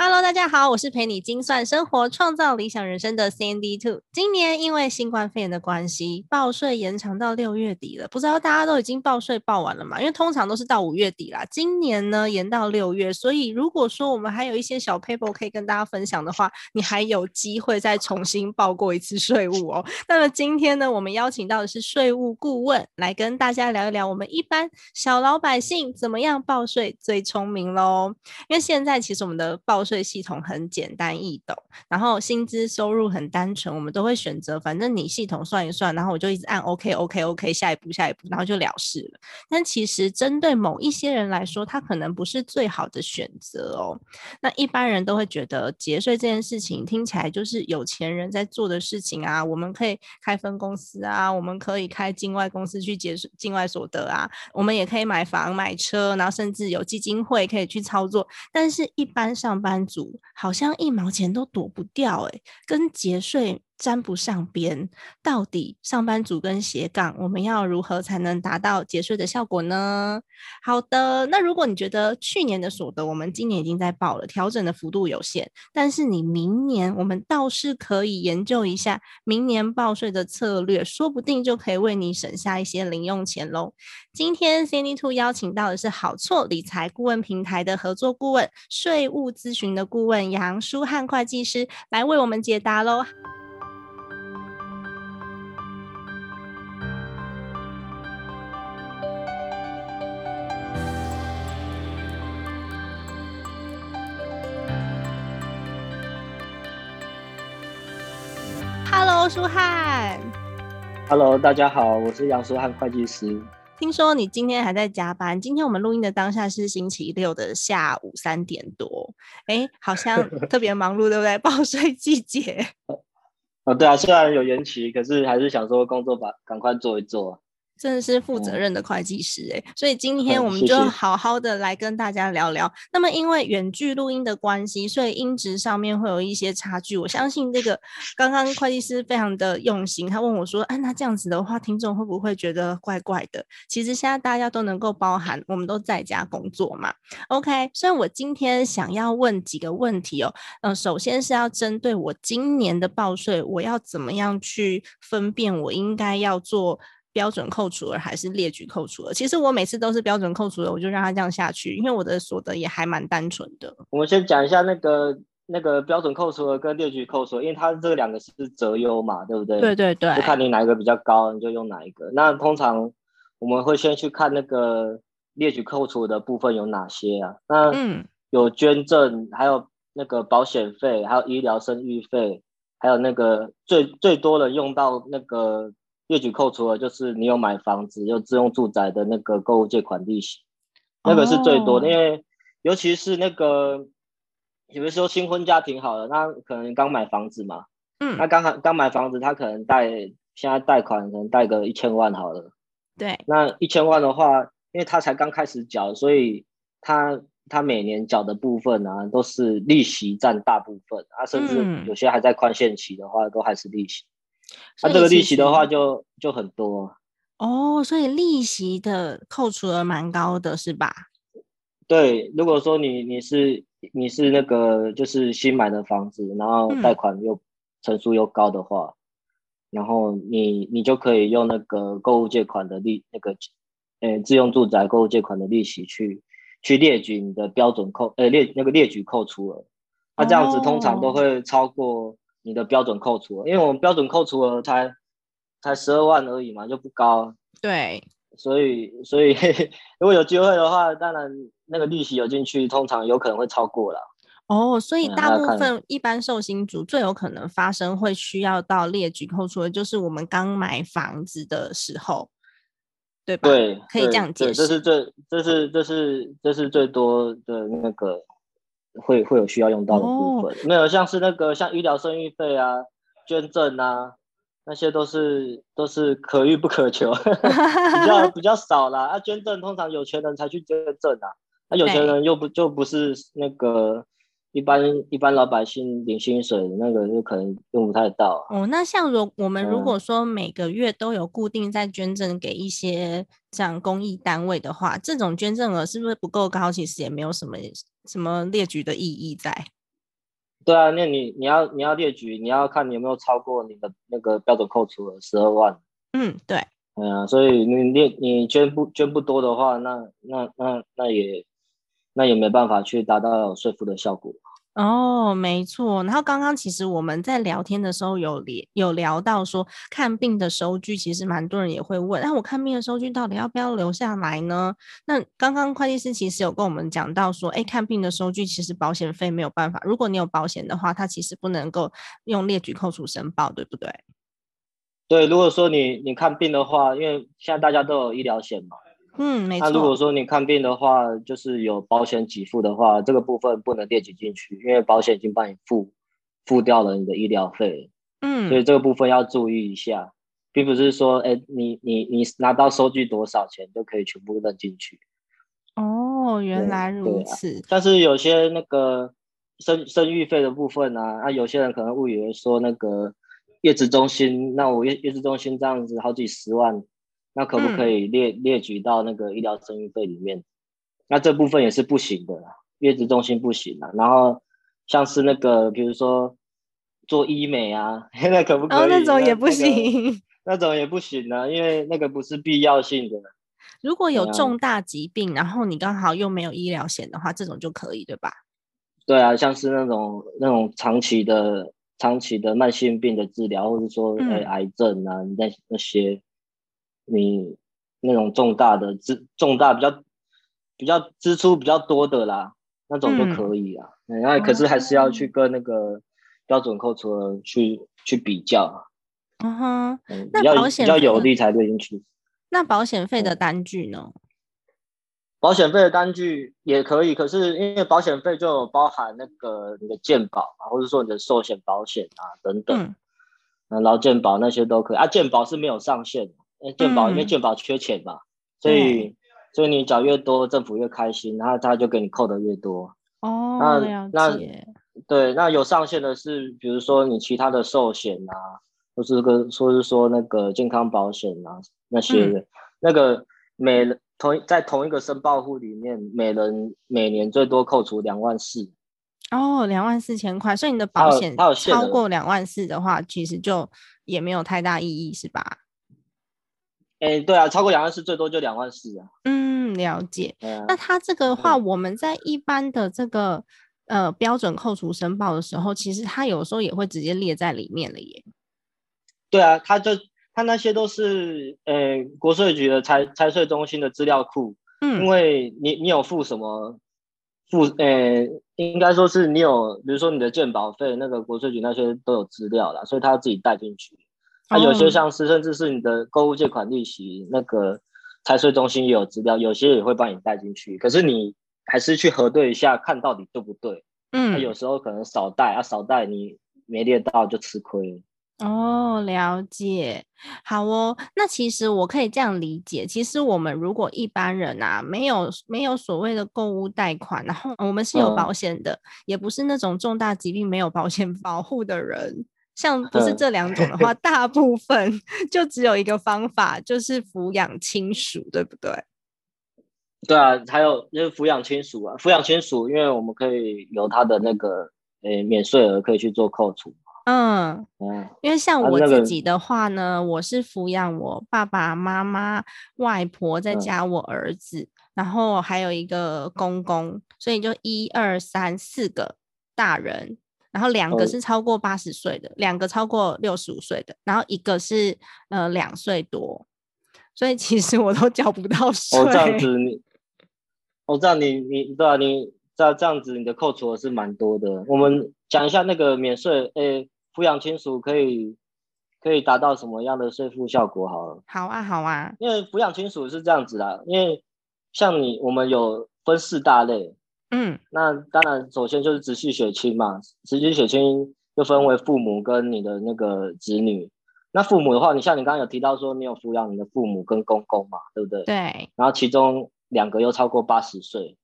Hello，大家好，我是陪你精算生活、创造理想人生的 Sandy Two。今年因为新冠肺炎的关系，报税延长到六月底了。不知道大家都已经报税报完了吗？因为通常都是到五月底啦，今年呢延到六月，所以如果说我们还有一些小 paper 可以跟大家分享的话，你还有机会再重新报过一次税务哦。那么今天呢，我们邀请到的是税务顾问来跟大家聊一聊，我们一般小老百姓怎么样报税最聪明喽？因为现在其实我们的报税税系统很简单易懂，然后薪资收入很单纯，我们都会选择，反正你系统算一算，然后我就一直按 OK OK OK，下一步下一步，然后就了事了。但其实针对某一些人来说，他可能不是最好的选择哦。那一般人都会觉得节税这件事情听起来就是有钱人在做的事情啊，我们可以开分公司啊，我们可以开境外公司去节税境外所得啊，我们也可以买房买车，然后甚至有基金会可以去操作。但是，一般上班族。好像一毛钱都躲不掉哎，跟节税沾不上边。到底上班族跟斜杠，我们要如何才能达到节税的效果呢？好的，那如果你觉得去年的所得我们今年已经在报了，调整的幅度有限，但是你明年我们倒是可以研究一下明年报税的策略，说不定就可以为你省下一些零用钱喽。今天 Cindy Two 邀请到的是好错理财顾问平台的合作顾问、税务咨询的顾问杨舒汉会计师来为我们解答喽。Hello，舒汉。Hello，大家好，我是杨舒汉会计师。听说你今天还在加班？今天我们录音的当下是星期六的下午三点多，哎，好像特别忙碌，对不对？报税季节。哦，对啊，虽然有延期，可是还是想说工作把赶快做一做。真的是负责任的会计师哎，所以今天我们就好好的来跟大家聊聊。那么因为远距录音的关系，所以音质上面会有一些差距。我相信这个 刚刚会计师非常的用心，他问我说：“哎，那这样子的话，听众会不会觉得怪怪的？”其实现在大家都能够包含，我们都在家工作嘛。OK，所以我今天想要问几个问题哦。嗯，首先是要针对我今年的报税，我要怎么样去分辨我应该要做？标准扣除额还是列举扣除额？其实我每次都是标准扣除额，我就让它这样下去，因为我的所得也还蛮单纯的。我们先讲一下那个那个标准扣除额跟列举扣除额，因为它这两个是择优嘛，对不对？对对对，就看你哪一个比较高，你就用哪一个。那通常我们会先去看那个列举扣除的部分有哪些啊？那嗯，有捐赠，还有那个保险费，还有医疗生育费，还有那个最最多的用到那个。列举扣除了，就是你有买房子、有自用住宅的那个购物借款利息，那个是最多的。因为尤其是那个，比如说新婚家庭好了，那可能刚买房子嘛，嗯，那刚刚买房子，他可能贷现在贷款可能贷个一千万好了，对，那一千万的话，因为他才刚开始缴，所以他他每年缴的部分啊，都是利息占大部分啊，甚至有些还在宽限期的话，都还是利息。那这个利息的话，就就很多哦，所以利息的扣除额蛮高的，是吧？对，如果说你你是你是那个就是新买的房子，然后贷款又成数又高的话，然后你你就可以用那个购物借款的利那个，呃，自用住宅购物借款的利息去去列举你的标准扣，呃，列那个列举扣除额，那这样子通常都会超过。你的标准扣除，因为我们标准扣除额才才十二万而已嘛，就不高。对，所以所以 如果有机会的话，当然那个利息有进去，通常有可能会超过了。哦，所以大部分一般寿星族最有可能发生会需要到列举扣除的，就是我们刚买房子的时候。对吧？对，可以这样解释。这是最，这是这是这是最多的那个会会有需要用到的部分。没有像是那个像医疗生育费啊、捐赠啊，那些都是都是可遇不可求，比较比较少啦。啊，捐赠通常有钱人才去捐赠啊，那有钱人又不就不是那个。一般一般老百姓领薪水，那个就可能用不太到哦。那像如我们如果说每个月都有固定在捐赠给一些像公益单位的话，这种捐赠额是不是不够高？其实也没有什么什么列举的意义在。对啊，那你你要你要列举，你要看你有没有超过你的那个标准扣除额十二万。嗯，对。嗯啊，所以你列你捐不捐不多的话，那那那那也。那也没办法去达到说服的效果哦，没错。然后刚刚其实我们在聊天的时候有聊有聊到说看病的收据，其实蛮多人也会问，那我看病的收据到底要不要留下来呢？那刚刚会计师其实有跟我们讲到说，哎，看病的收据其实保险费没有办法，如果你有保险的话，它其实不能够用列举扣除申报，对不对？对，如果说你你看病的话，因为现在大家都有医疗险嘛。嗯，没错。那如果说你看病的话，就是有保险给付的话，这个部分不能列举进去，因为保险已经帮你付付掉了你的医疗费。嗯，所以这个部分要注意一下，并不是说，哎，你你你拿到收据多少钱就可以全部认进去。哦，原来如此。但是有些那个生生育费的部分呢啊，那有些人可能误以为说那个月子中心，那我月月子中心这样子好几十万。那可不可以列列举到那个医疗生育费里面？那这部分也是不行的，月子中心不行啊。然后像是那个，比如说做医美啊，那可不可以？哦，那种也不行，那种也不行啊，因为那个不是必要性的。如果有重大疾病，然后你刚好又没有医疗险的话，这种就可以，对吧？对啊，像是那种那种长期的、长期的慢性病的治疗，或者说呃癌症啊，那那些。你那种重大的支重大比较比较支出比较多的啦，那种就可以啊。然后可是还是要去跟那个标准扣除额去去比较啊。嗯哼，那保险比较有利才对进去。那保险费的单据呢？保险费的单据也可以，可是因为保险费就包含那个你的健保啊，或者说你的寿险保险啊等等，嗯，劳健保那些都可以啊。健保是没有上限的。健保因为健保缺钱嘛，所以所以你缴越多，政府越开心，然后他就给你扣的越多。哦，那那对，那有上限的是，比如说你其他的寿险啊，或是个说是说那个健康保险啊那些的，那个每人同在同一个申报户里面，每人每年最多扣除两万四。哦，两万四千块，所以你的保险超过两万四的话，其实就也没有太大意义，是吧？哎，对啊，超过两万四，最多就两万四啊。嗯，了解。那他这个的话，我们在一般的这个呃标准扣除申报的时候，其实他有时候也会直接列在里面了耶。对啊，他就他那些都是呃国税局的财财税中心的资料库。嗯，因为你你有付什么付呃，应该说是你有，比如说你的健保费，那个国税局那些都有资料啦，所以他要自己带进去。它有些像是，甚至是你的购物借款利息，那个财税中心也有资料，有些也会帮你带进去。可是你还是去核对一下，看到底对不对？嗯，有时候可能少带啊，少带你没列到就吃亏。哦，了解。好哦，那其实我可以这样理解，其实我们如果一般人啊，没有没有所谓的购物贷款，然后我们是有保险的，也不是那种重大疾病没有保险保护的人。像不是这两种的话，大部分就只有一个方法，就是抚养亲属，对不对？对啊，还有就是抚养亲属啊，抚养亲属，因为我们可以有他的那个诶免税额可以去做扣除。嗯嗯，因为像我自己的话呢，我是抚养我爸爸妈妈、外婆，再加我儿子，然后还有一个公公，所以就一二三四个大人。然后两个是超过八十岁的，两个超过六十五岁的，然后一个是呃两岁多，所以其实我都交不到税。哦，这样子你，哦，这样你你对啊，你这这样子你的扣除额是蛮多的。我们讲一下那个免税，诶，抚养亲属可以可以达到什么样的税负效果？好了，好啊，好啊，因为抚养亲属是这样子的，因为像你，我们有分四大类，嗯，那当然首先就是直系血亲嘛，直系血亲又分为父母跟你的那个子女。那父母的话，你像你刚刚有提到说你有抚养你的父母跟公公嘛，对不对？对。然后其中两个又超过八十岁。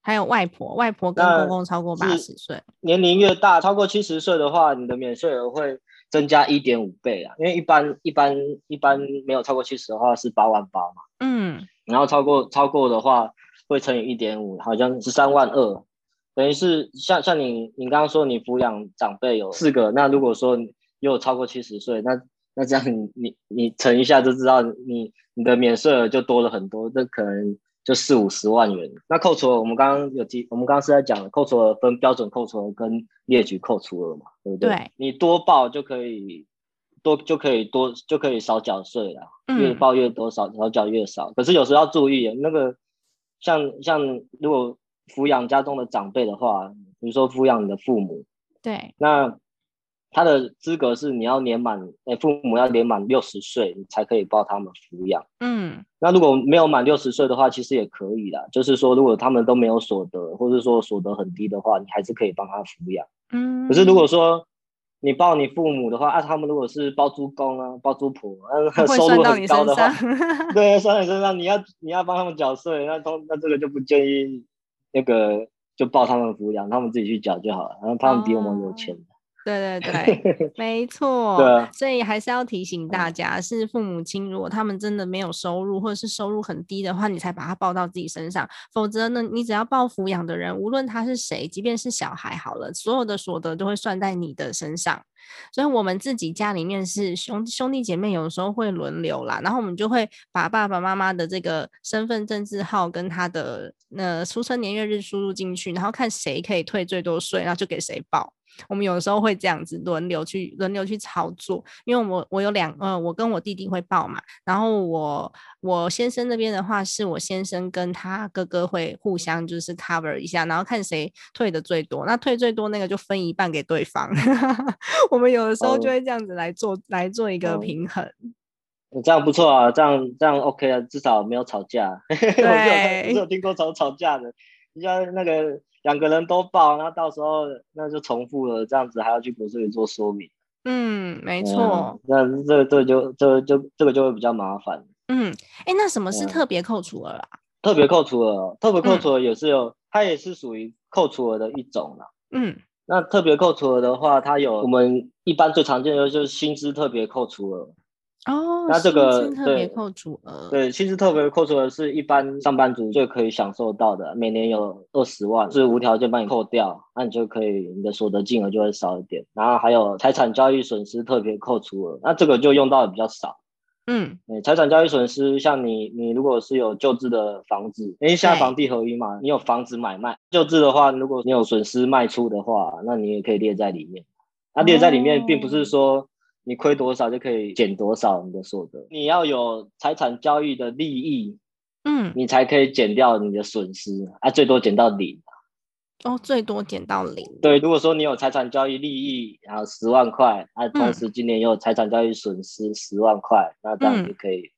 还有外婆，外婆跟公公超过八十岁，年龄越大，超过七十岁的话，你的免税额会增加一点五倍啊。因为一般一般一般没有超过七十的话是八万八嘛，嗯，然后超过超过的话会乘以一点五，好像是三万二，等于是像像你你刚刚说你抚养长辈有四个，那如果说又超过七十岁，那那这样你你你乘一下就知道你你的免税额就多了很多，这可能。就四五十万元，那扣除额我们刚刚有提，我们刚刚是在讲扣除额分标准扣除额跟列举扣除额嘛，对不对？对，你多报就可以多就可以多就可以少缴税了，越报越多，少少缴越少。可是有时候要注意，那个像像如果抚养家中的长辈的话，比如说抚养你的父母，对，那。他的资格是你要年满，哎，父母要年满六十岁，你才可以报他们抚养。嗯，那如果没有满六十岁的话，其实也可以啦。就是说，如果他们都没有所得，或者说所得很低的话，你还是可以帮他抚养。嗯，可是如果说你报你父母的话，啊，他们如果是包租公啊、包租婆，啊，收入很高的话，对，算你身上，你要你要帮他们缴税，那通那这个就不建议那个就报他们抚养，他们自己去缴就好了。然后他们比我们有钱。对对对，没错。对，所以还是要提醒大家，是父母亲，如果他们真的没有收入，或者是收入很低的话，你才把他报到自己身上。否则呢，你只要报抚养的人，无论他是谁，即便是小孩好了，所有的所得都会算在你的身上。所以，我们自己家里面是兄兄弟姐妹，有时候会轮流啦，然后我们就会把爸爸妈妈的这个身份证字号跟他的那出生年月日输入进去，然后看谁可以退最多税，然后就给谁报。我们有的时候会这样子轮流去轮流去操作，因为我我有两呃，我跟我弟弟会报嘛，然后我我先生那边的话，是我先生跟他哥哥会互相就是 cover 一下，然后看谁退的最多，那退最多那个就分一半给对方。我们有的时候就会这样子来做来做一个平衡。这样不错啊，这样这样 OK 啊，至少没有吵架。对，我有听过吵吵架的，你像那个。两个人都报，那到时候那就重复了，这样子还要去国税局做说明。嗯，没错。那这这就这就这个就会比较麻烦。嗯，哎，那什么是特别扣除额啊？特别扣除额，特别扣除额也是有，它也是属于扣除额的一种啦。嗯，那特别扣除额的话，它有我们一般最常见的就是薪资特别扣除额。哦，那这个特别扣除额，对，薪资特别扣除额是一般上班族最可以享受到的，每年有二十万，是无条件帮你扣掉，那你就可以，你的所得金额就会少一点。然后还有财产交易损失特别扣除额，那这个就用到的比较少。嗯，财产交易损失，像你，你如果是有旧制的房子，因为现在房地合一嘛，你有房子买卖旧制的话，如果你有损失卖出的话，那你也可以列在里面。它列在里面，并不是说。你亏多少就可以减多少你的所得，你要有财产交易的利益，嗯，你才可以减掉你的损失啊，最多减到零。哦，最多减到零。对，如果说你有财产交易利益，然后十万块，啊，同时今年又有财产交易损失十万块，那这样就可以，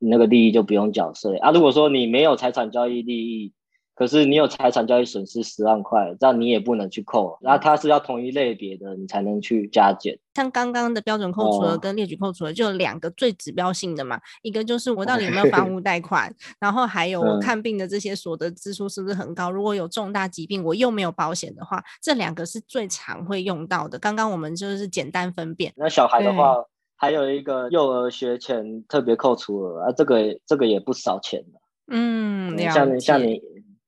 那个利益就不用缴税啊。如果说你没有财产交易利益，可是你有财产交易损失十万块，这样你也不能去扣，然后它是要同一类别的，你才能去加减。像刚刚的标准扣除额跟列举扣除额，就两个最指标性的嘛，一个就是我到底有没有房屋贷款，然后还有我看病的这些所得支出是不是很高？如果有重大疾病，我又没有保险的话，这两个是最常会用到的。刚刚我们就是简单分辨。那小孩的话，还有一个幼儿学前特别扣除额啊，这个这个也不少钱的。嗯，像你像你。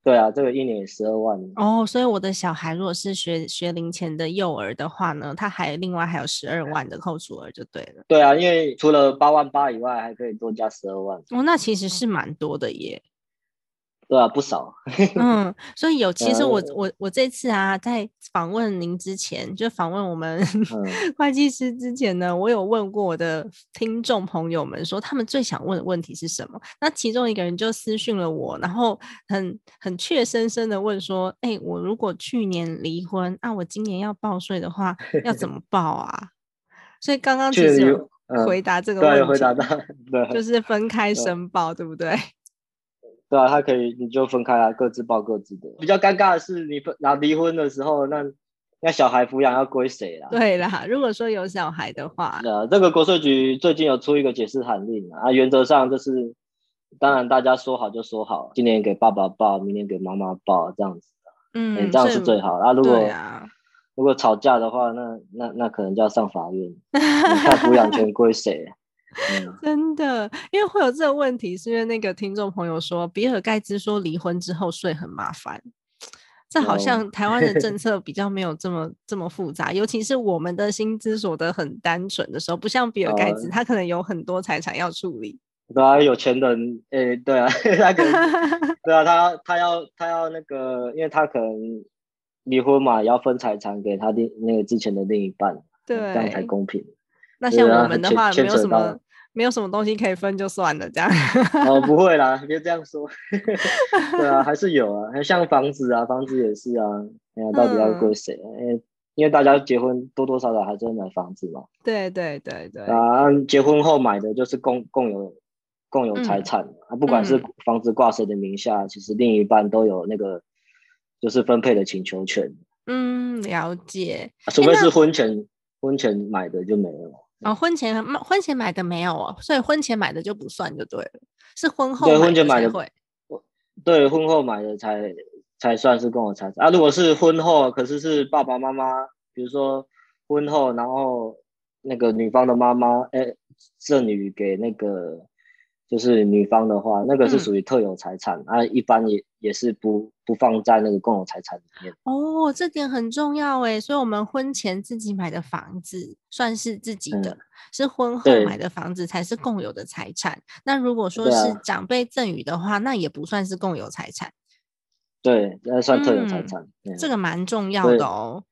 对啊，这个一年十二万哦，所以我的小孩如果是学学龄前的幼儿的话呢，他还另外还有十二万的扣除额就对了。对啊，因为除了八万八以外，还可以多加十二万。哦，那其实是蛮多的耶。对啊，不少。嗯，所以有，其实我我我这次啊，在访问您之前，就访问我们 会计师之前呢，我有问过我的听众朋友们，说他们最想问的问题是什么？那其中一个人就私讯了我，然后很很怯生生的问说：“哎，我如果去年离婚，那我今年要报税的话，要怎么 报啊？”所以刚刚其实有回答这个问题，对，回答到，对，就是分开申报，对不对？对啊，他可以，你就分开啊，各自报各自的。比较尴尬的是，你分拿离婚的时候，那那小孩抚养要归谁啦？对啦，如果说有小孩的话，呃，这个国税局最近有出一个解释函令啊，原则上就是，当然大家说好就说好，今年给爸爸报，明年给妈妈报，这样子的，嗯，这样是最好。啊，如果如果吵架的话，那那那可能就要上法院，看抚养权归谁。真的，因为会有这个问题，是因为那个听众朋友说，比尔盖茨说离婚之后税很麻烦。这好像台湾的政 策比较没有这么这么复杂，尤其是我们的薪资所得很单纯的时候，不像比尔盖茨，他可能有很多财产要处理。对啊，有钱人，诶，对啊，他可能，对啊，他他要他要那个，因为他可能离婚嘛，要分财产给他另那个之前的另一半，对，这样才公平。那像我们的话，没有什么。没有什么东西可以分就算了，这样。哦，不会啦，别这样说。对啊，还是有啊，像房子啊，房子也是啊。哎呀，到底要归谁？因为因为大家结婚多多少少还是会买房子嘛。对对对对。啊，结婚后买的就是共共有共有财产啊，不管是房子挂谁的名下，其实另一半都有那个就是分配的请求权。嗯，了解。除非是婚前婚前买的就没了。哦，婚前买婚前买的没有哦，所以婚前买的就不算就对了，是婚后对婚前买的会，对婚后买的才才算是共有财产啊。如果是婚后，可是是爸爸妈妈，比如说婚后，然后那个女方的妈妈哎赠与给那个。就是女方的话，那个是属于特有财产啊，一般也也是不不放在那个共有财产里面。哦，这点很重要哎，所以我们婚前自己买的房子算是自己的，是婚后买的房子才是共有的财产。那如果说是长辈赠与的话，那也不算是共有财产。对，那算特有财产。这个蛮重要的哦。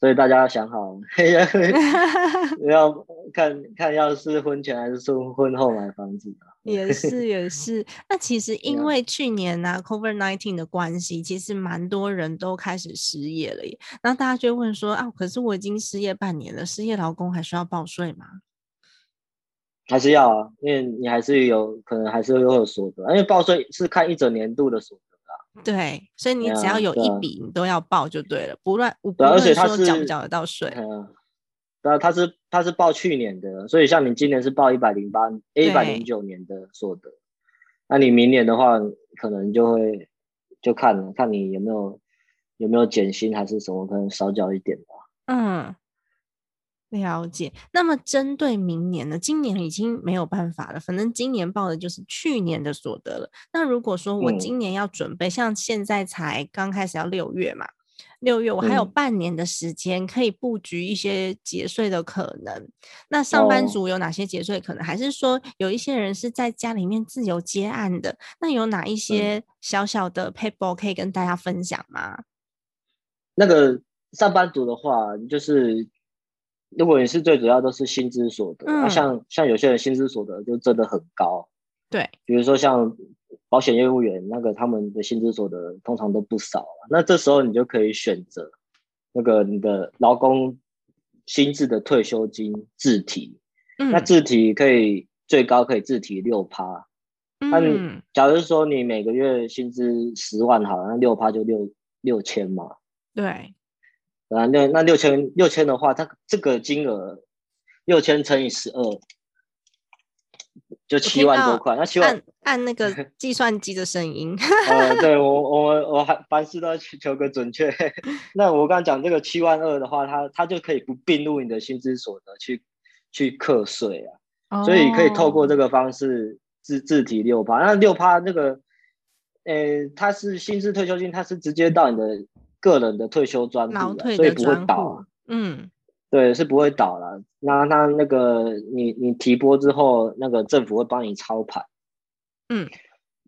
所以大家要想好，要看看要是婚前还是说婚后买房子。也是也是，那其实因为去年呢，Covid nineteen 的关系，其实蛮多人都开始失业了耶。然后大家就问说啊，可是我已经失业半年了，失业劳工还需要报税吗？还是要啊，因为你还是有可能还是会有所得，因为报税是看一整年度的所得啊。对，所以你只要有一笔，你都要报就对了，不乱不论说缴不缴得到税。对啊，他是他是报去年的，所以像你今年是报一百零八、一百零九年的所得，那你明年的话，可能就会就看了，看你有没有有没有减薪还是什么，可能少缴一点吧。嗯，了解。那么针对明年呢？今年已经没有办法了，反正今年报的就是去年的所得了。那如果说我今年要准备，像现在才刚开始要六月嘛。六月我还有半年的时间可以布局一些节税的可能。那上班族有哪些节税可能？还是说有一些人是在家里面自由接案的？那有哪一些小小的 paper 可以跟大家分享吗？那个上班族的话，就是如果你是最主要都是薪资所得，那像像有些人薪资所得就真的很高。对，比如说像。保险业务员那个他们的薪资所得通常都不少，那这时候你就可以选择那个你的劳工薪资的退休金自提，那自提可以最高可以自提六趴，那你假如说你每个月薪资十万好，那六趴就六六千嘛，对，啊那那六千六千的话，它这个金额六千乘以十二。就七万多块，那七万按那个 计算机的声音。呃，对我我我还凡事都要求个准确。那我刚刚讲这个七万二的话，它它就可以不并入你的薪资所得去去课税啊，所以可以透过这个方式自自提六趴。那六趴那个，呃，它是薪资退休金，它是直接到你的个人的退休专户，所以不会倒。啊嗯。对，是不会倒了。那那那个你你提拨之后，那个政府会帮你操盘，嗯，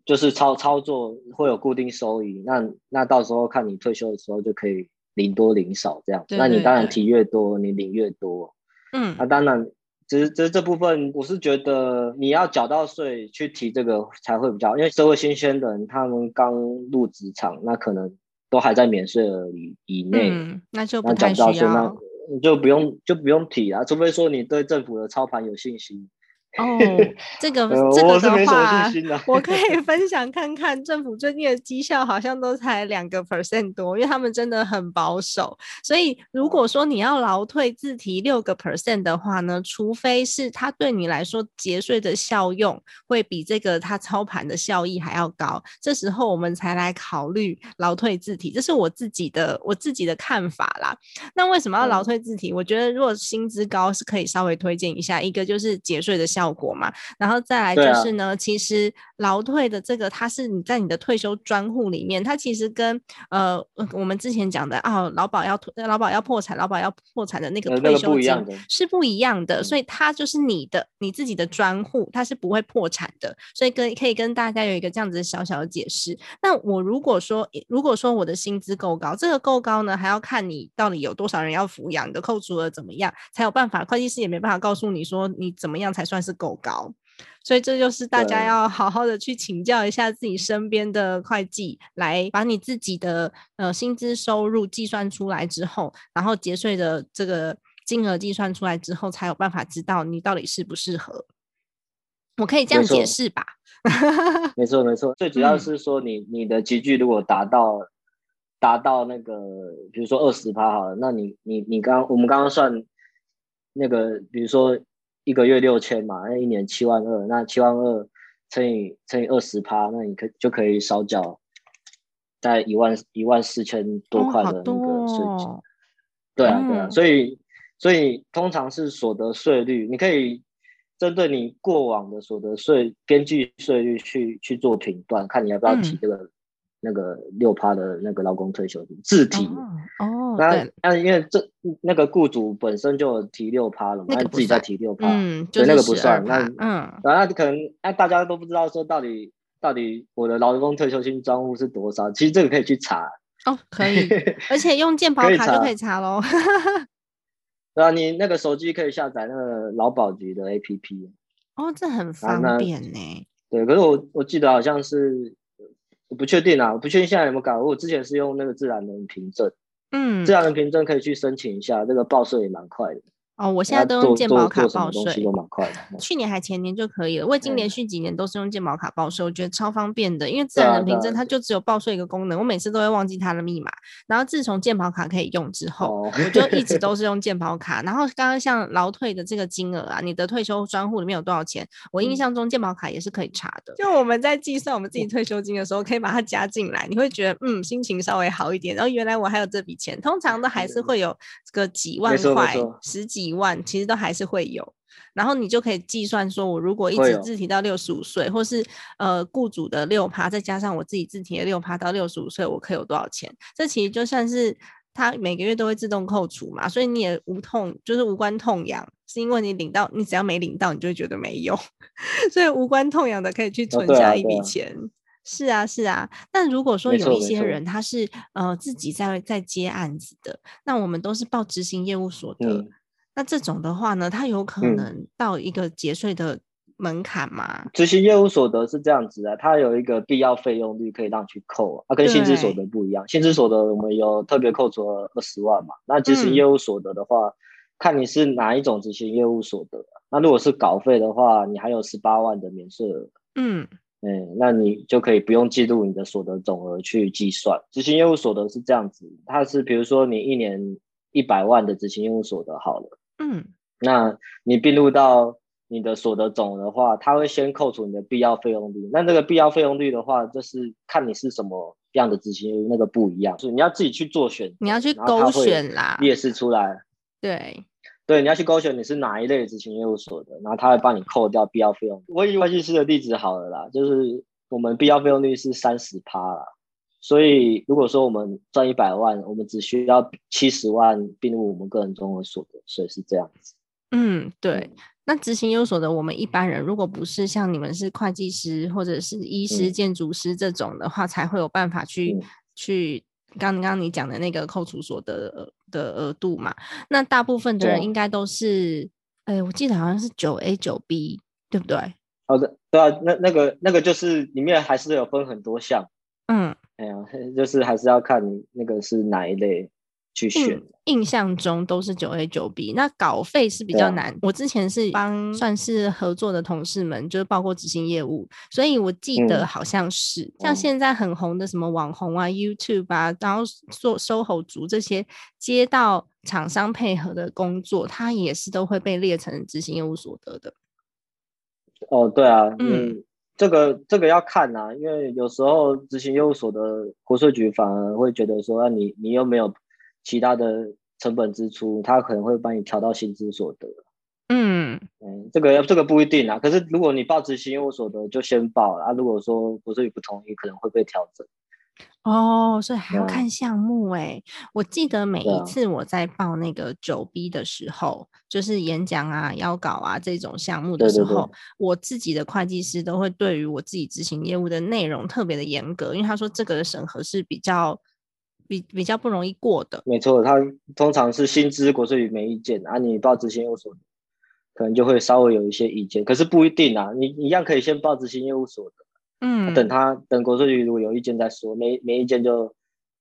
就是操操作会有固定收益。那那到时候看你退休的时候就可以领多领少这样。那你当然提越多，你领越多。嗯，那当然，只是只是这部分，我是觉得你要缴到税去提这个才会比较，因为社会新鲜人他们刚入职场，那可能都还在免税额以以内，那就不太需要。你就不用就不用提啊，除非说你对政府的操盘有信心。哦，这个 这个的话，我可以 分享看看，政府最近的绩效好像都才两个 percent 多，因为他们真的很保守。所以如果说你要劳退自提六个 percent 的话呢，除非是他对你来说节税的效用会比这个他操盘的效益还要高，这时候我们才来考虑劳退自提。这是我自己的我自己的看法啦。那为什么要劳退自提？我觉得如果薪资高是可以稍微推荐一下，一个就是节税的效。效果嘛，然后再来就是呢，其实劳退的这个，它是你在你的退休专户里面，它其实跟呃我们之前讲的啊，劳保要劳保要破产，劳保要破产的那个退休金是不一样的，所以它就是你的你自己的专户，它是不会破产的，所以跟可以跟大家有一个这样子小小的解释。那我如果说如果说我的薪资够高，这个够高呢，还要看你到底有多少人要抚养，你的扣除额怎么样，才有办法，会计师也没办法告诉你说你怎么样才算是。够高，所以这就是大家要好好的去请教一下自己身边的会计，来把你自己的呃薪资收入计算出来之后，然后节税的这个金额计算出来之后，才有办法知道你到底适不适合。我可以这样解释吧？没错，没错，最主要是说你你的集聚如果达到达到那个，比如说二十趴好了，那你你你刚我们刚刚算那个，比如说。一个月六千嘛，那一年七万二，那七万二乘以乘以二十趴，那你可就可以少缴在一万一万四千多块的那个税金。对啊，对啊，所以所以通常是所得税率，你可以针对你过往的所得税根据税率去去做评断，看你要不要提这个。那个六趴的那个劳工退休金自提哦，那那因为这那个雇主本身就提六趴了嘛，那自己再提六趴，嗯，对，那个不算，那嗯，那可能那大家都不知道说到底到底我的劳工退休金账户是多少，其实这个可以去查哦，可以，而且用健 保卡就可以查喽，对啊，你那个手机可以下载那个劳保局的 APP，哦，这很方便呢，对，可是我我记得好像是。我不确定啊，我不确定现在有没有改。我之前是用那个自然人凭证，嗯，自然人凭证可以去申请一下，这个报税也蛮快的。哦，我现在都用健保卡报税。去年还前年就可以了，我已经连续几年都是用健保卡报税，我觉得超方便的。因为自然人凭证它就只有报税一个功能，我每次都会忘记它的密码。然后自从健保卡可以用之后，我就一直都是用健保卡。然后刚刚像劳退的这个金额啊，你的退休专户里面有多少钱？我印象中健保卡也是可以查的。就我们在计算我们自己退休金的时候，可以把它加进来，你会觉得嗯心情稍微好一点。然后原来我还有这笔钱，通常都还是会有个几万块、十几万，其实都。还是会有，然后你就可以计算说，我如果一直自提到六十五岁，或是呃雇主的六趴，再加上我自己自提的六趴到六十五岁，我可以有多少钱？这其实就算是他每个月都会自动扣除嘛，所以你也无痛，就是无关痛痒，是因为你领到，你只要没领到，你就会觉得没用，所以无关痛痒的可以去存下一笔钱。是啊，是啊。但如果说有一些人他是呃自己在在接案子的，那我们都是报执行业务所得。那这种的话呢，它有可能到一个节税的门槛吗？执行业务所得是这样子啊，它有一个必要费用率可以让去扣，它跟薪资所得不一样。薪资所得我们有特别扣除了二十万嘛，那执行业务所得的话，看你是哪一种执行业务所得。那如果是稿费的话，你还有十八万的免税额。嗯，嗯，那你就可以不用记录你的所得总额去计算。执行业务所得是这样子，它是比如说你一年一百万的执行业务所得好了。嗯，那你并入到你的所得总的话，它会先扣除你的必要费用率。那这个必要费用率的话，就是看你是什么样的执行，那个不一样，所以你要自己去做选，你要去勾选啦，列示出来。对，对，你要去勾选你是哪一类执行业务所得，然后他会帮你扣掉必要费用。我以会计师的例子好了啦，就是我们必要费用率是三十趴啦。所以，如果说我们赚一百万，我们只需要七十万并入我们个人综合所得税，是这样子。嗯，对。那执行有所得，我们一般人如果不是像你们是会计师或者是医师、建筑师这种的话，才会有办法去去刚刚你讲的那个扣除所得的额度嘛。那大部分的人应该都是，哎，我记得好像是九 A 九 B，对不对？好的，对啊，那那个那个就是里面还是有分很多项。嗯。哎呀，就是还是要看那个是哪一类，去选。印象中都是九 A 九 B，那稿费是比较难。我之前是帮算是合作的同事们，就是包括执行业务，所以我记得好像是像现在很红的什么网红啊、YouTube 啊，然后做 SOHO 族这些接到厂商配合的工作，它也是都会被列成执行业务所得的。哦，对啊，嗯，这个这个要看啊，因为有时候执行业务所的国税局反而会觉得说，啊，你你又没有其他的成本支出，他可能会帮你调到薪资所得。嗯，嗯，这个这个不一定啊。可是如果你报执行业务所得，就先报啊。如果说国税局不同意，可能会被调整。哦，所以还要看项目哎。我记得每一次我在报那个九 B 的时候，就是演讲啊、邀稿啊这种项目的时候，我自己的会计师都会对于我自己执行业务的内容特别的严格，因为他说这个的审核是比较比比较不容易过的。没错，他通常是薪资国税局没意见啊，你报执行业务所可能就会稍微有一些意见，可是不一定啊，你一样可以先报执行业务所的。嗯，等他等国税局如果有意见再说，没没意见就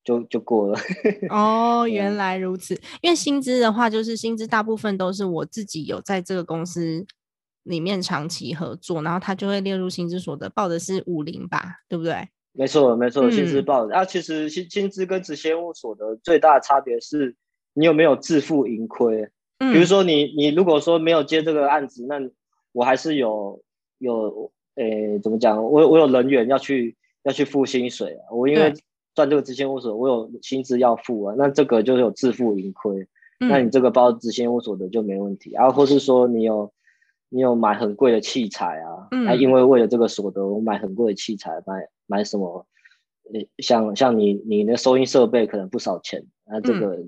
就就过了。哦，原来如此。因为薪资的话，就是薪资大部分都是我自己有在这个公司里面长期合作，然后他就会列入薪资所得，报的是五零吧，对不对？没错，没错，薪资报。啊，其实薪薪资跟执行业务所得最大的差别是，你有没有自负盈亏。比如说你你如果说没有接这个案子，那我还是有有。诶，怎么讲？我我有人员要去要去付薪水啊，我因为赚这个执行务所，我有薪资要付啊，那这个就有自负盈亏。那你这个包执行务所的就没问题啊，或是说你有你有买很贵的器材啊，那因为为了这个所得，我买很贵的器材，买买什么？呃，像像你你的收音设备可能不少钱，那这个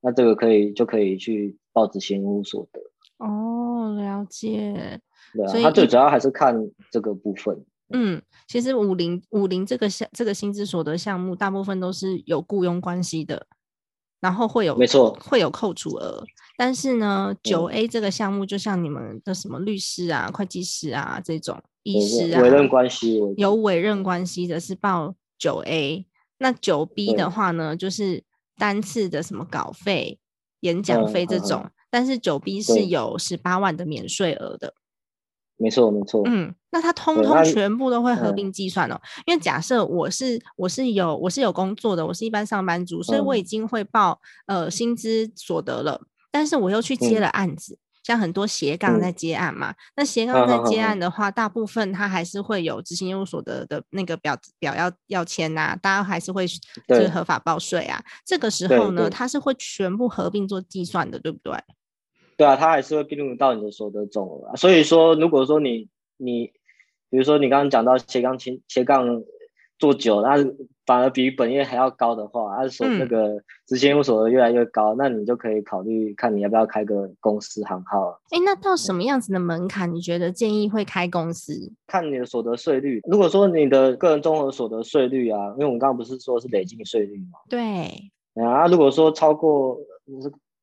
那这个可以就可以去报执行务所得。哦，了解。所以他最主要还是看这个部分。嗯，其实五零五零这个项这个薪资所得项目，大部分都是有雇佣关系的，然后会有没错会有扣除额。但是呢，九 A 这个项目，就像你们的什么律师啊、会计师啊这种医师啊，委任关系有委任关系的是报九 A。那九 B 的话呢，就是单次的什么稿费、演讲费这种。但是九 B 是有十八万的免税额的。没错，没错。嗯，那它通通全部都会合并计算哦。因为假设我是我是有我是有工作的，我是一般上班族，所以我已经会报呃薪资所得了。但是我又去接了案子，像很多斜杠在接案嘛。那斜杠在接案的话，大部分他还是会有执行业务所得的那个表表要要签呐，大家还是会就是合法报税啊。这个时候呢，它是会全部合并做计算的，对不对？对啊，它还是会并入到你的所得总额。所以说，如果说你你，比如说你刚刚讲到斜杠清斜杠做久，那反而比本业还要高的话，按说那个执行业务所得越来越高，那你就可以考虑看你要不要开个公司行号。哎，那到什么样子的门槛，你觉得建议会开公司？看你的所得税率。如果说你的个人综合所得税率啊，因为我们刚刚不是说是累进税率嘛？对。啊，如果说超过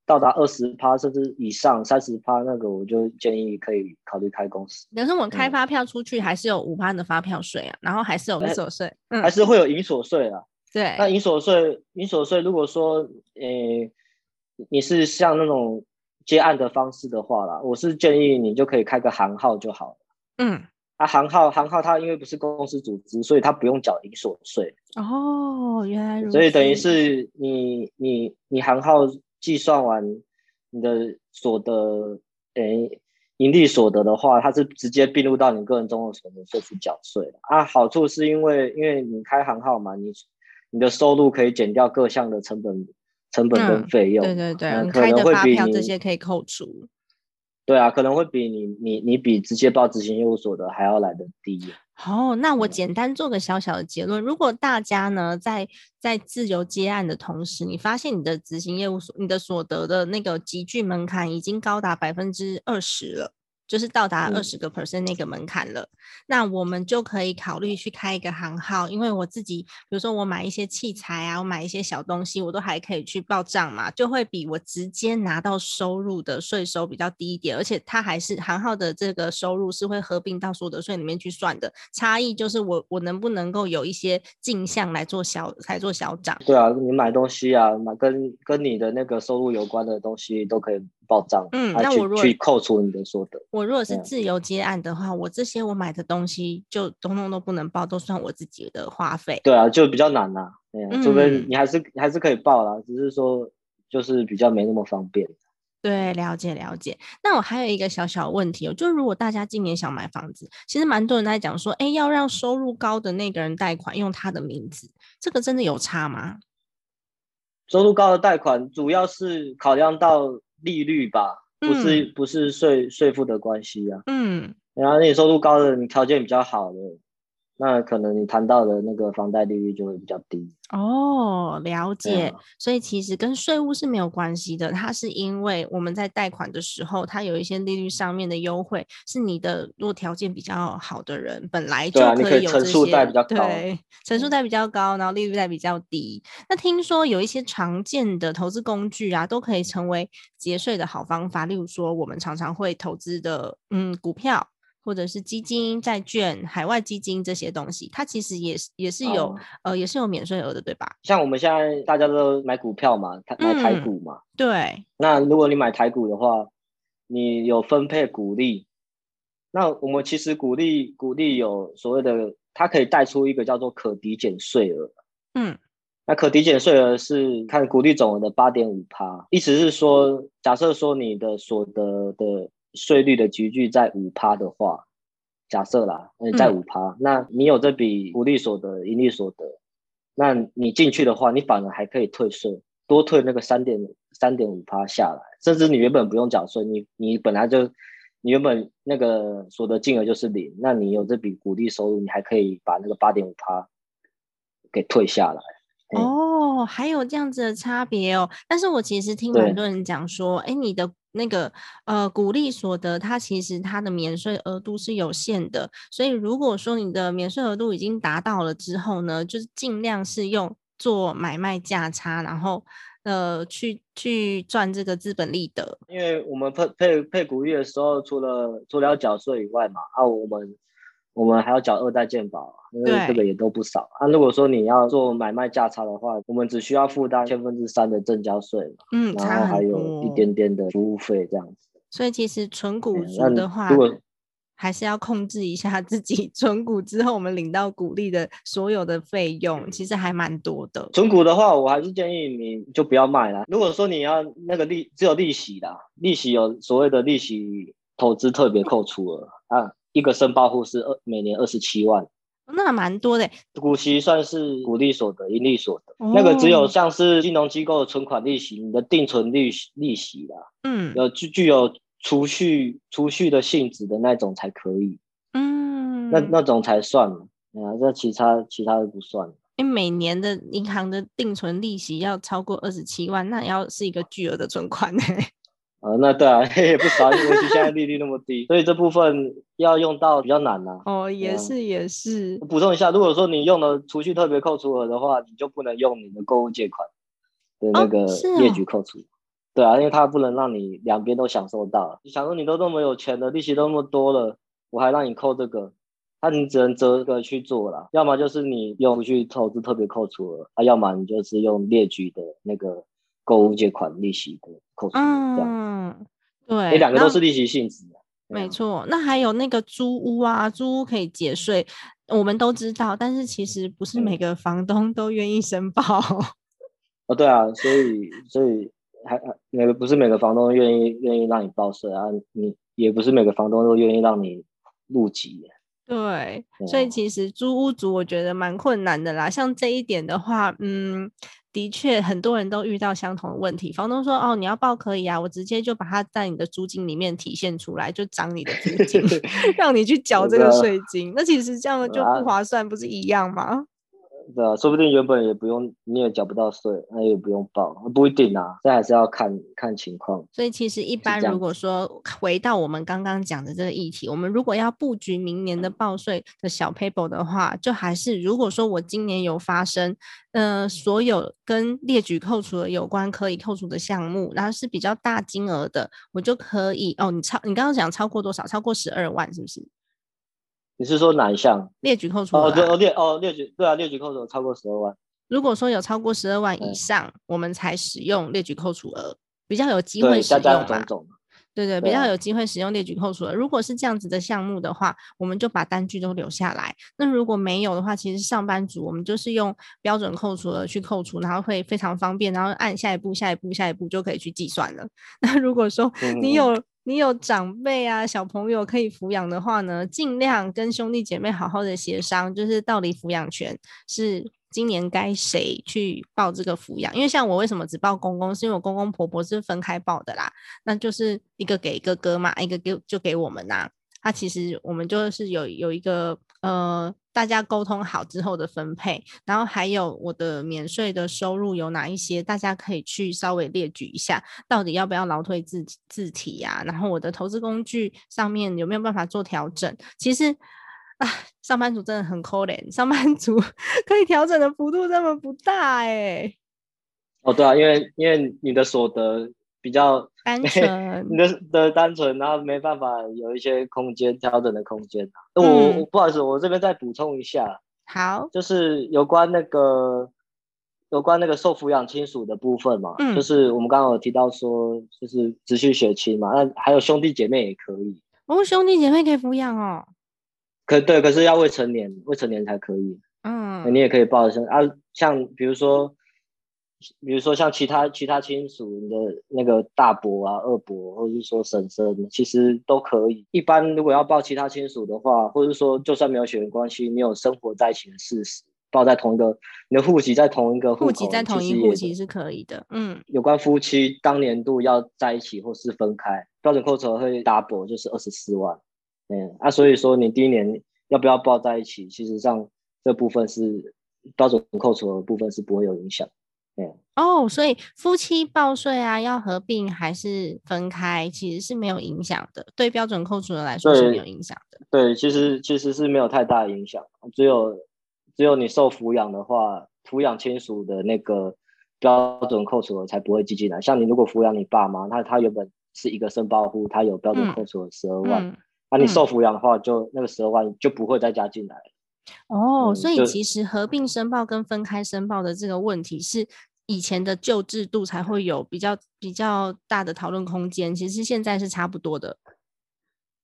到达二十趴甚至以上三十趴，那个我就建议可以考虑开公司。可是我们开发票出去还是有五趴的发票税啊，然后还是有营所税，还是会有营所税啊。对，那营所税，营所税如果说，诶，你是像那种接案的方式的话啦，我是建议你就可以开个行号就好了。嗯，啊，行号，行号它因为不是公司组织，所以它不用缴营所税。哦，原来如此。所以等于是你你你行号。计算完你的所得，诶，盈利所得的话，它是直接并入到你个人综合所得税去缴税的啊。好处是因为，因为你开行号嘛，你你的收入可以减掉各项的成本、成本跟费用。对对对，开的发票这些可以扣除。对啊，可能会比你你你比直接报执行业务所得还要来的低。好，那我简单做个小小的结论：如果大家呢在在自由接案的同时，你发现你的执行业务所你的所得的那个集聚门槛已经高达百分之二十了，就是到达二十个 percent 那个门槛了，那我们就可以考虑去开一个行号，因为我自己，比如说我买一些器材啊，我买一些小东西，我都还可以去报账嘛，就会比我直接拿到收入的税收比较低一点，而且它还是行号的这个收入是会合并到所得税里面去算的，差异就是我我能不能够有一些进项来做小来做小涨？对啊，你买东西啊，买跟跟你的那个收入有关的东西都可以报账，嗯，那我如果去扣除你的所得。我如果是自由接案的话，我这些我买的东西就通通都不能报，都算我自己的花费。对啊，就比较难呐。嗯，除非你还是还是可以报啦，只是说就是比较没那么方便。对，了解了解。那我还有一个小小问题哦，就如果大家今年想买房子，其实蛮多人在讲说，哎，要让收入高的那个人贷款用他的名字，这个真的有差吗？收入高的贷款主要是考量到利率吧。不是不是税税负的关系啊，嗯，然后你收入高的，你条件比较好的。那可能你谈到的那个房贷利率就会比较低哦，了解。所以其实跟税务是没有关系的，它是因为我们在贷款的时候，它有一些利率上面的优惠，是你的如果条件比较好的人本来就可以有这些，对，成数贷比较高，然后利率贷比较低。那听说有一些常见的投资工具啊，都可以成为节税的好方法，例如说我们常常会投资的，嗯，股票。或者是基金、债券、海外基金这些东西，它其实也是也是有呃也是有免税额的，对吧？像我们现在大家都买股票嘛，买台股嘛。对。那如果你买台股的话，你有分配股利，那我们其实股利股利有所谓的，它可以带出一个叫做可抵减税额。嗯。那可抵减税额是看股利总额的八点五趴，意思是说，假设说你的所得的。税率的集聚在五趴的话，假设啦，那在五趴，那你有这笔股利所得、盈利所得，那你进去的话，你反而还可以退税，多退那个三点三点五趴下来，甚至你原本不用缴税，你你本来就你原本那个所得金额就是零，那你有这笔股利收入，你还可以把那个八点五趴给退下来。哦，还有这样子的差别哦。但是我其实听很多人讲说，哎，你的。那个呃，股利所得，它其实它的免税额度是有限的，所以如果说你的免税额度已经达到了之后呢，就是尽量是用做买卖价差，然后呃去去赚这个资本利得。因为我们配配配股利的时候，除了除了要缴税以外嘛，啊我们。我们还要缴二代健保，因为这个也都不少啊。如果说你要做买卖价差的话，我们只需要负担千分之三的正交税嘛，嗯，然后还有一点点的服务费这样子。所以其实存股族的话，如果还是要控制一下自己存股之后我们领到股利的所有的费用，其实还蛮多的。存股的话，我还是建议你就不要卖了。如果说你要那个利只有利息的，利息有所谓的利息投资特别扣除额啊。一个申报户是二每年二十七万，那蛮多的。股息算是股利所得、盈利所得，那个只有像是金融机构的存款利息、你的定存利利息啦，嗯，有具具有储蓄储蓄的性质的那种才可以，嗯，那那种才算嘛，啊，那其他其他的不算。因为每年的银行的定存利息要超过二十七万，那要是一个巨额的存款呢。啊，那对啊，也不少，因为现在利率那么低，所以这部分要用到比较难呐。哦，也是也是。补充一下，如果说你用了除去特别扣除额的话，你就不能用你的购物借款的那个列举扣除。对啊，因为它不能让你两边都享受到。你想说你都那么有钱了，利息都那么多了，我还让你扣这个，那你只能择个去做了。要么就是你用去投资特别扣除额，啊，要么你就是用列举的那个。购物借款利息的扣除，这样，对，你两个都是利息性质的，没错。那还有那个租屋啊，租屋可以节税，我们都知道，但是其实不是每个房东都愿意申报。哦，对啊，所以所以还每个不是每个房东愿意愿意让你报税啊，你也不是每个房东都愿意让你入籍。对，所以其实租屋族我觉得蛮困难的啦。像这一点的话，嗯。的确，很多人都遇到相同的问题。房东说：“哦，你要报可以啊，我直接就把它在你的租金里面体现出来，就涨你的租金，让你去缴这个税金。那其实这样就不划算，不是一样吗？”对啊，说不定原本也不用，你也缴不到税，那也不用报，不一定啊，这还是要看看情况。所以其实一般如果说回到我们刚刚讲的这个议题，我们如果要布局明年的报税的小 paper 的话，就还是如果说我今年有发生，呃，所有跟列举扣除的有关可以扣除的项目，然后是比较大金额的，我就可以哦，你超你刚刚讲超过多少？超过十二万是不是？你是说哪一项列举扣除？哦，对，哦列哦列举，对啊，列举扣除超过十二万。如果说有超过十二万以上，我们才使用列举扣除额，比较有机会使用嘛。对对，比较有机会使用列举扣除额。如果是这样子的项目的话，我们就把单据都留下来。那如果没有的话，其实上班族我们就是用标准扣除额去扣除，然后会非常方便，然后按下一步、下一步、下一步就可以去计算了。那如果说你有你有长辈啊、小朋友可以抚养的话呢，尽量跟兄弟姐妹好好的协商，就是到底抚养权是今年该谁去报这个抚养。因为像我为什么只报公公，是因为我公公婆婆是分开报的啦，那就是一个给哥哥嘛，一个给就给我们呐。他其实我们就是有有一个呃。大家沟通好之后的分配，然后还有我的免税的收入有哪一些，大家可以去稍微列举一下，到底要不要劳退自自提呀？然后我的投资工具上面有没有办法做调整？其实啊，上班族真的很可怜，上班族 可以调整的幅度这么不大哎。哦，对啊，因为因为你的所得。比较单纯，你的的单纯，然后没办法有一些空间调整的空间。我不好意思，我这边再补充一下，好，就是有关那个有关那个受抚养亲属的部分嘛，就是我们刚刚有提到说，就是直系血亲嘛，那还有兄弟姐妹也可以。哦，兄弟姐妹可以抚养哦。可对，可是要未成年，未成年才可以。嗯，你也可以报生啊，像比如说。比如说像其他其他亲属，你的那个大伯啊、二伯，或者是说婶婶，其实都可以。一般如果要报其他亲属的话，或者说就算没有血缘关系，你有生活在一起的事实，报在同一个，你的户籍在同一个户籍在同一户籍是可以的。嗯，有关夫妻当年度要在一起或是分开，标准扣除会 double，就是二十四万。嗯，啊，所以说你第一年要不要报在一起，其实上这部分是标准扣除的部分是不会有影响。哦，所以夫妻报税啊，要合并还是分开，其实是没有影响的。对标准扣除的来说是没有影响的。对，其实其实是没有太大影响。只有只有你受抚养的话，抚养亲属的那个标准扣除额才不会计进来。像你如果抚养你爸妈，他他原本是一个申报户，他有标准扣除额十二万，那你受抚养的话，就那个十二万就不会再加进来哦，所以其实合并申报跟分开申报的这个问题是。以前的旧制度才会有比较比较大的讨论空间，其实现在是差不多的。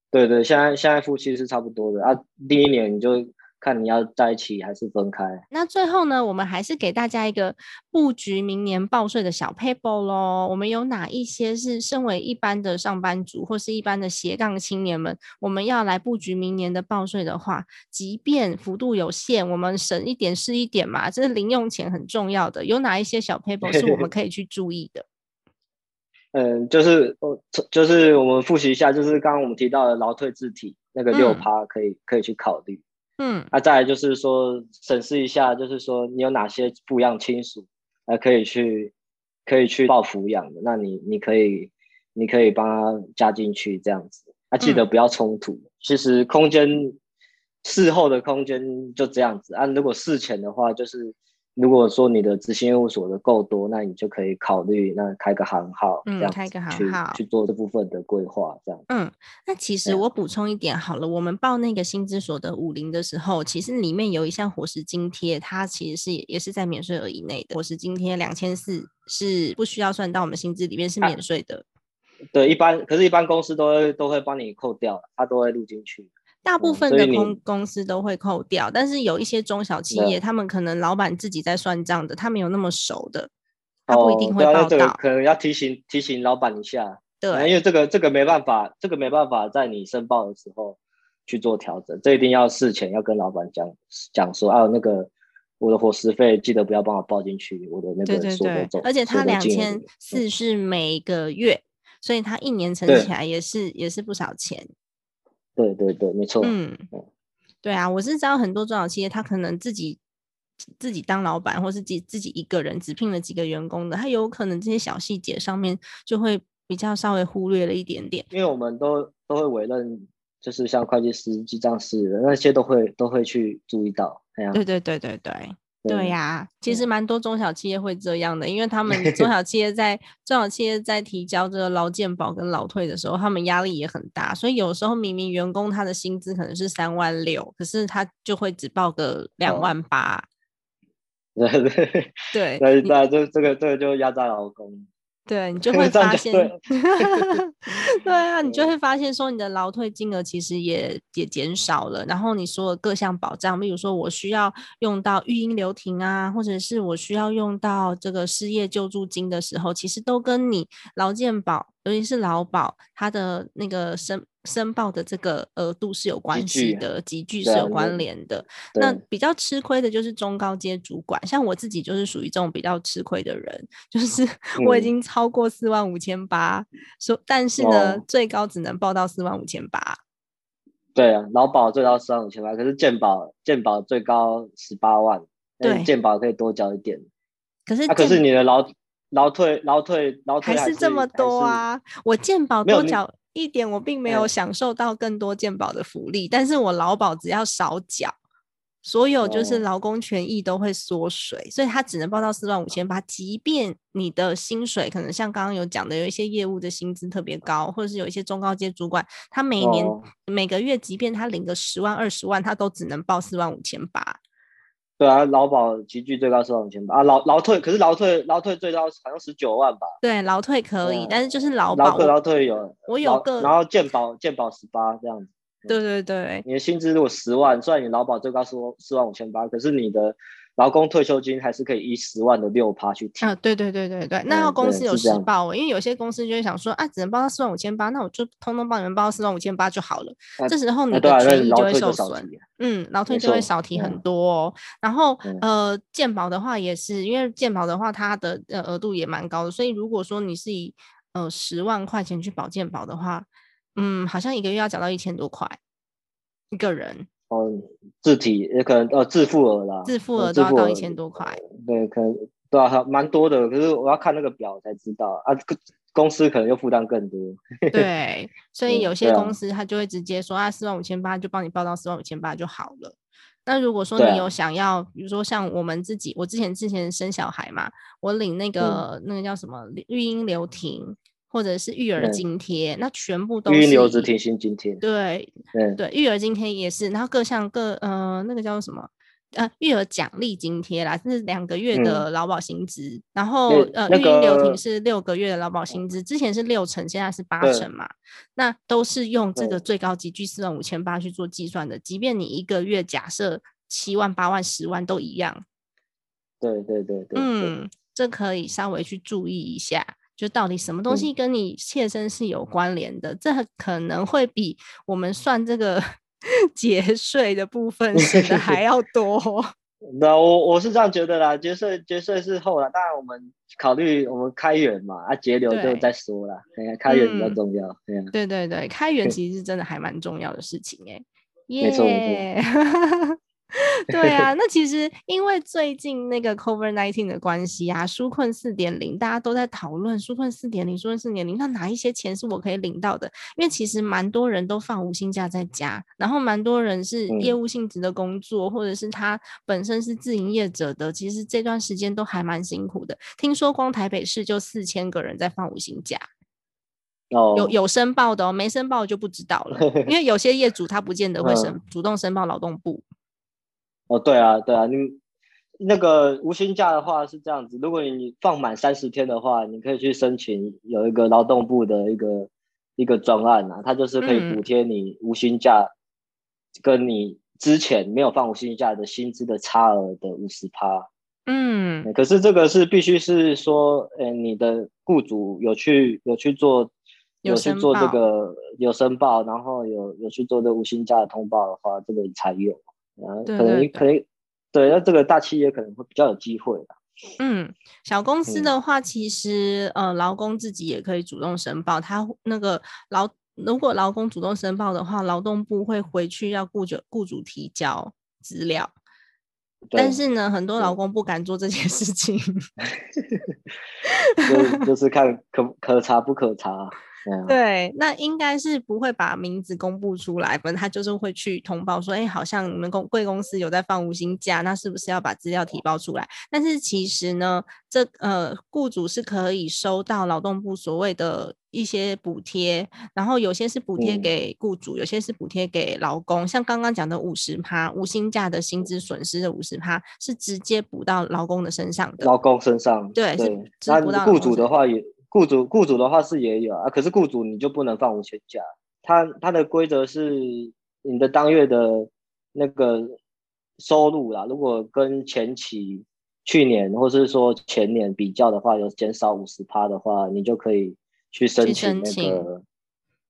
对对，现在现在夫妻是差不多的啊。第一年你就。看你要在一起还是分开。那最后呢，我们还是给大家一个布局明年报税的小 paper 咯。我们有哪一些是身为一般的上班族或是一般的斜杠青年们，我们要来布局明年的报税的话，即便幅度有限，我们省一点是一点嘛，这是零用钱很重要的。有哪一些小 paper 是我们可以去注意的？嗯，就是哦，就是我们复习一下，就是刚刚我们提到的劳退字体那个六趴，可以可以去考虑。嗯，那再来就是说审视一下，就是说你有哪些不一样亲属，呃可以去可以去报抚养的，那你你可以你可以帮他加进去这样子，啊，记得不要冲突。其实空间事后的空间就这样子，啊，如果事前的话就是。如果说你的执行业务所得够多，那你就可以考虑那开个行号，这样开个行号去做这部分的规划，这样。嗯，那其实我补充一点好了，我们报那个薪资所得五零的时候，其实里面有一项伙食津贴，它其实是也是在免税额以内的。伙食津贴两千四是不需要算到我们薪资里面，是免税的。对，一般可是，一般公司都会都会帮你扣掉，它都会录进去。大部分的公公司都会扣掉，但是有一些中小企业，他们可能老板自己在算账的，他没有那么熟的，他不一定会报到。可能要提醒提醒老板一下，对，因为这个这个没办法，这个没办法在你申报的时候去做调整，这一定要事前要跟老板讲讲说，啊，那个我的伙食费记得不要帮我报进去，我的那个对对对而且他两千四是每个月，所以他一年存起来也是也是不少钱。对对对，没错。嗯，对啊，我是知道很多中小企业，他可能自己自己当老板，或是自自己一个人只聘了几个员工的，他有可能这些小细节上面就会比较稍微忽略了一点点。因为我们都都会委任，就是像会计师、记账师那些都会都会去注意到。对对对对对。对呀，其实蛮多中小企业会这样的，因为他们 中小企业在中小企业在提交这个劳健保跟劳退的时候，他们压力也很大，所以有时候明明员工他的薪资可能是三万六，可是他就会只报个两万八。对对对，那那这这个这个就压榨劳工。对你 就会发现，对。啊，你就会发现说你的劳退金额其实也也减少了，然后你说的各项保障，比如说我需要用到育婴留停啊，或者是我需要用到这个失业救助金的时候，其实都跟你劳健保，尤其是劳保，它的那个申申报的这个额度是有关系的，集聚是有关联的。那比较吃亏的就是中高阶主管，像我自己就是属于这种比较吃亏的人，就 是我已经超过四万五千八，说但是呢，最高只能报到四万五千八。对啊，劳保最高四万五千八，可是健保健保最高十八万，对，健保可以多交一点。可是可是你的劳劳退劳退劳退还是这么多啊？我健保多缴。一点我并没有享受到更多健保的福利，但是我劳保只要少缴，所有就是劳工权益都会缩水，所以他只能报到四万五千八。即便你的薪水可能像刚刚有讲的，有一些业务的薪资特别高，或者是有一些中高阶主管，他每年每个月，即便他领个十万二十万，他都只能报四万五千八。对啊，劳保集聚最高四万五千八啊，劳劳退可是劳退劳退最高好像十九万吧？对，劳退可以，但是就是劳保劳退有我有个，然后健保健保十八这样子。对对对，你的薪资如果十万，虽然你劳保最高是四万五千八，可是你的。劳工退休金还是可以以十万的六趴去提啊，对对对对对，那要公司有实报，因为有些公司就会想说啊，只能报到四万五千八，那我就通通帮你们报到四万五千八就好了。这时候你的权益就会受损，嗯，劳退就会少提很多。哦。然后呃，健保的话也是，因为健保的话它的呃额度也蛮高的，所以如果说你是以呃十万块钱去保健保的话，嗯，好像一个月要缴到一千多块一个人。哦，自体也可能呃自付额啦，自付额都要到一千多块。对，可能对啊，蛮多的。可是我要看那个表才知道啊，公司可能又负担更多。对，所以有些公司他就会直接说啊，四万五千八就帮你报到四万五千八就好了。那如果说你有想要，比如说像我们自己，我之前之前生小孩嘛，我领那个那个叫什么育婴留停。或者是育儿津贴，那全部都是育留职停薪津贴。对对，育儿津贴也是，然后各项各呃那个叫什么呃育儿奖励津贴啦，是两个月的劳保薪资，然后呃育婴留停是六个月的劳保薪资，之前是六成，现在是八成嘛，那都是用这个最高级距四万五千八去做计算的，即便你一个月假设七万八万十万都一样。对对对对，嗯，这可以稍微去注意一下。就到底什么东西跟你切身是有关联的？这可能会比我们算这个 节税的部分显得还要多。那我我是这样觉得啦，节税节税是后来，当然我们考虑我们开源嘛，啊节流就再说了。开源比较重要。对对对，开源其实是真的还蛮重要的事情哎。没错没错。对啊，那其实因为最近那个 COVID nineteen 的关系啊，纾困四点零，大家都在讨论纾困四点零，纾困四点零，那哪一些钱是我可以领到的？因为其实蛮多人都放无薪假在家，然后蛮多人是业务性质的工作，或者是他本身是自营业者的，其实这段时间都还蛮辛苦的。听说光台北市就四千个人在放无薪假，哦，有有申报的哦，没申报就不知道了，因为有些业主他不见得会申主动申报劳动部。哦，对啊，对啊，你那个无薪假的话是这样子，如果你放满三十天的话，你可以去申请有一个劳动部的一个一个专案啊，它就是可以补贴你无薪假跟你之前没有放无薪假的薪资的差额的五十趴。嗯，可是这个是必须是说，呃，你的雇主有去有去做有去做这个有申报，然后有有去做这无薪假的通报的话，这个才有。啊，可能可能对，那这个大企业可能会比较有机会吧。嗯，小公司的话，其实呃，劳工自己也可以主动申报。他那个劳，如果劳工主动申报的话，劳动部会回去要雇主雇主提交资料。但是呢，很多劳工不敢做这件事情，就就是看可可查不可查。对，那应该是不会把名字公布出来，反正他就是会去通报说，哎，好像你们公贵公司有在放无薪假，那是不是要把资料提报出来？但是其实呢，这呃，雇主是可以收到劳动部所谓的一些补贴，然后有些是补贴给雇主，有些是补贴给劳工。像刚刚讲的五十趴无薪假的薪资损失的五十趴，是直接补到劳工的身上的。劳工身上，对，是那雇主的话也。雇主雇主的话是也有啊，可是雇主你就不能放无薪假。他他的规则是你的当月的那个收入啦，如果跟前期去年或是说前年比较的话，有减少五十趴的话，你就可以去申请那个。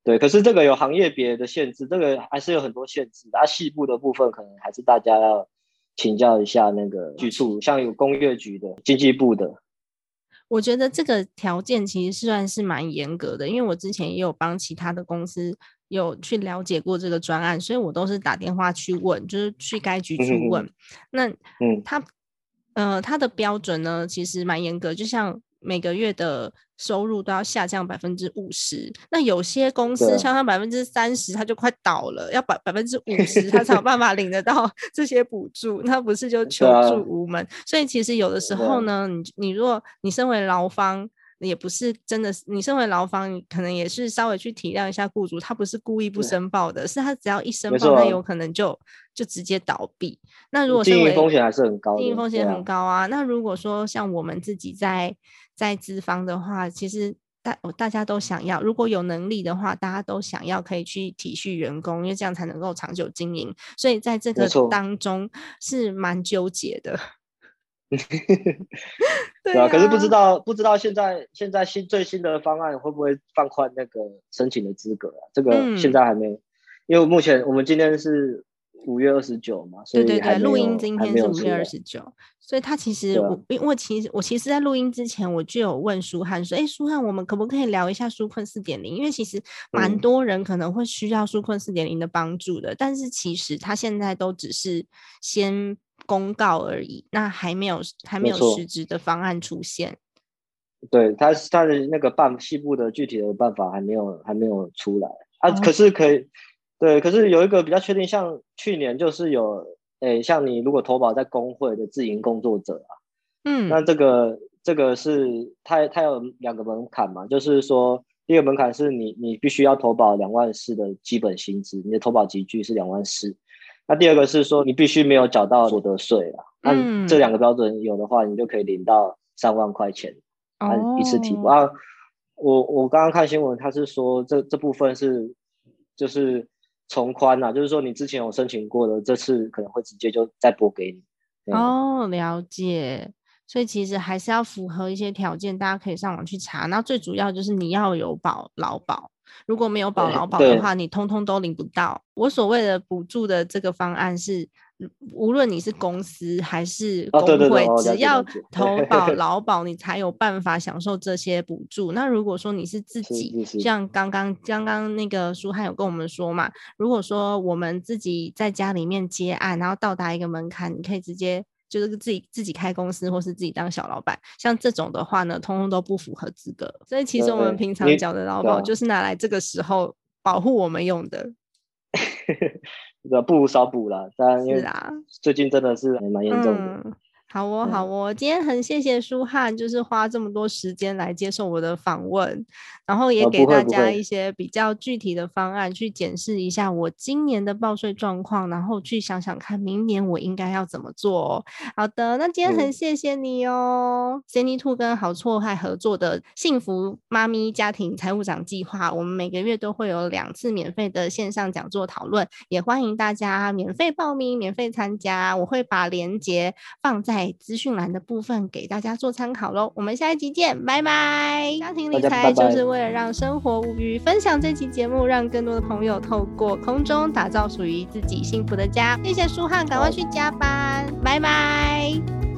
对，可是这个有行业别的限制，这个还是有很多限制。啊，细部的部分可能还是大家要请教一下那个局处，像有工业局的、经济部的。我觉得这个条件其实算是蛮严格的，因为我之前也有帮其他的公司有去了解过这个专案，所以我都是打电话去问，就是去该局去问。那嗯，他呃他的标准呢，其实蛮严格，就像。每个月的收入都要下降百分之五十，那有些公司下降百分之三十，它就快倒了，要百百分之五十，它才有 办法领得到 这些补助，那不是就求助无门？所以其实有的时候呢，你你如果你身为劳方。也不是真的，你身为劳方，可能也是稍微去体谅一下雇主，他不是故意不申报的，是他只要一申报，那有可能就就直接倒闭。那如果经营风险还是很高，经营风险很高啊。那如果说像我们自己在在资方的话，其实大大家都想要，如果有能力的话，大家都想要可以去体恤员工，因为这样才能够长久经营。所以在这个当中是蛮纠结的。对啊，可是不知道不知道现在现在新最新的方案会不会放宽那个申请的资格啊？这个现在还没，因为目前我们今天是五月二十九嘛，对对对，录音今天是五月二十九，所以他其实我因为其实我其实在录音之前我就有问舒翰说，哎，舒翰，我们可不可以聊一下纾困四点零？因为其实蛮多人可能会需要纾困四点零的帮助的，但是其实他现在都只是先。公告而已，那还没有还没有实质的方案出现。对，他他的那个办西部的具体的办法还没有还没有出来啊。可是可以，对，可是有一个比较确定，像去年就是有，诶，像你如果投保在工会的自营工作者啊，嗯，那这个这个是它它有两个门槛嘛，就是说第一个门槛是你你必须要投保两万四的基本薪资，你的投保集聚是两万四。那第二个是说，你必须没有缴到所得税了。那这两个标准有的话，你就可以领到三万块钱，按一次提拨。啊，我我刚刚看新闻，他是说这这部分是就是从宽呐，就是说你之前有申请过的，这次可能会直接就再拨给你。哦，了解。所以其实还是要符合一些条件，大家可以上网去查。那最主要就是你要有保劳保。如果没有保劳保的话，你通通都领不到。我所谓的补助的这个方案是，无论你是公司还是工会，只要投 保劳保，你才有办法享受这些补助。那如果说你是自己，像刚刚刚刚那个书汉有跟我们说嘛，如果说我们自己在家里面接案，然后到达一个门槛，你可以直接。就是自己自己开公司，或是自己当小老板，像这种的话呢，通通都不符合资格。所以其实我们平常缴的劳保，就是拿来这个时候保护我们用的。这个不如少补了，当然因为最近真的是蛮严重的。好哦，好哦，今天很谢谢舒汉，就是花这么多时间来接受我的访问，然后也给大家一些比较具体的方案去检视一下我今年的报税状况，然后去想想看明年我应该要怎么做。好的，那今天很谢谢你哦，Cindy Two 跟好错害合作的幸福妈咪家庭财务长计划，我们每个月都会有两次免费的线上讲座讨论，也欢迎大家免费报名、免费参加，我会把链接放在。资讯栏的部分给大家做参考喽，我们下一集见，拜拜。家庭理财就是为了让生活无虞，分享这期节目，让更多的朋友透过空中打造属于自己幸福的家。谢谢舒汉，赶快去加班，拜拜。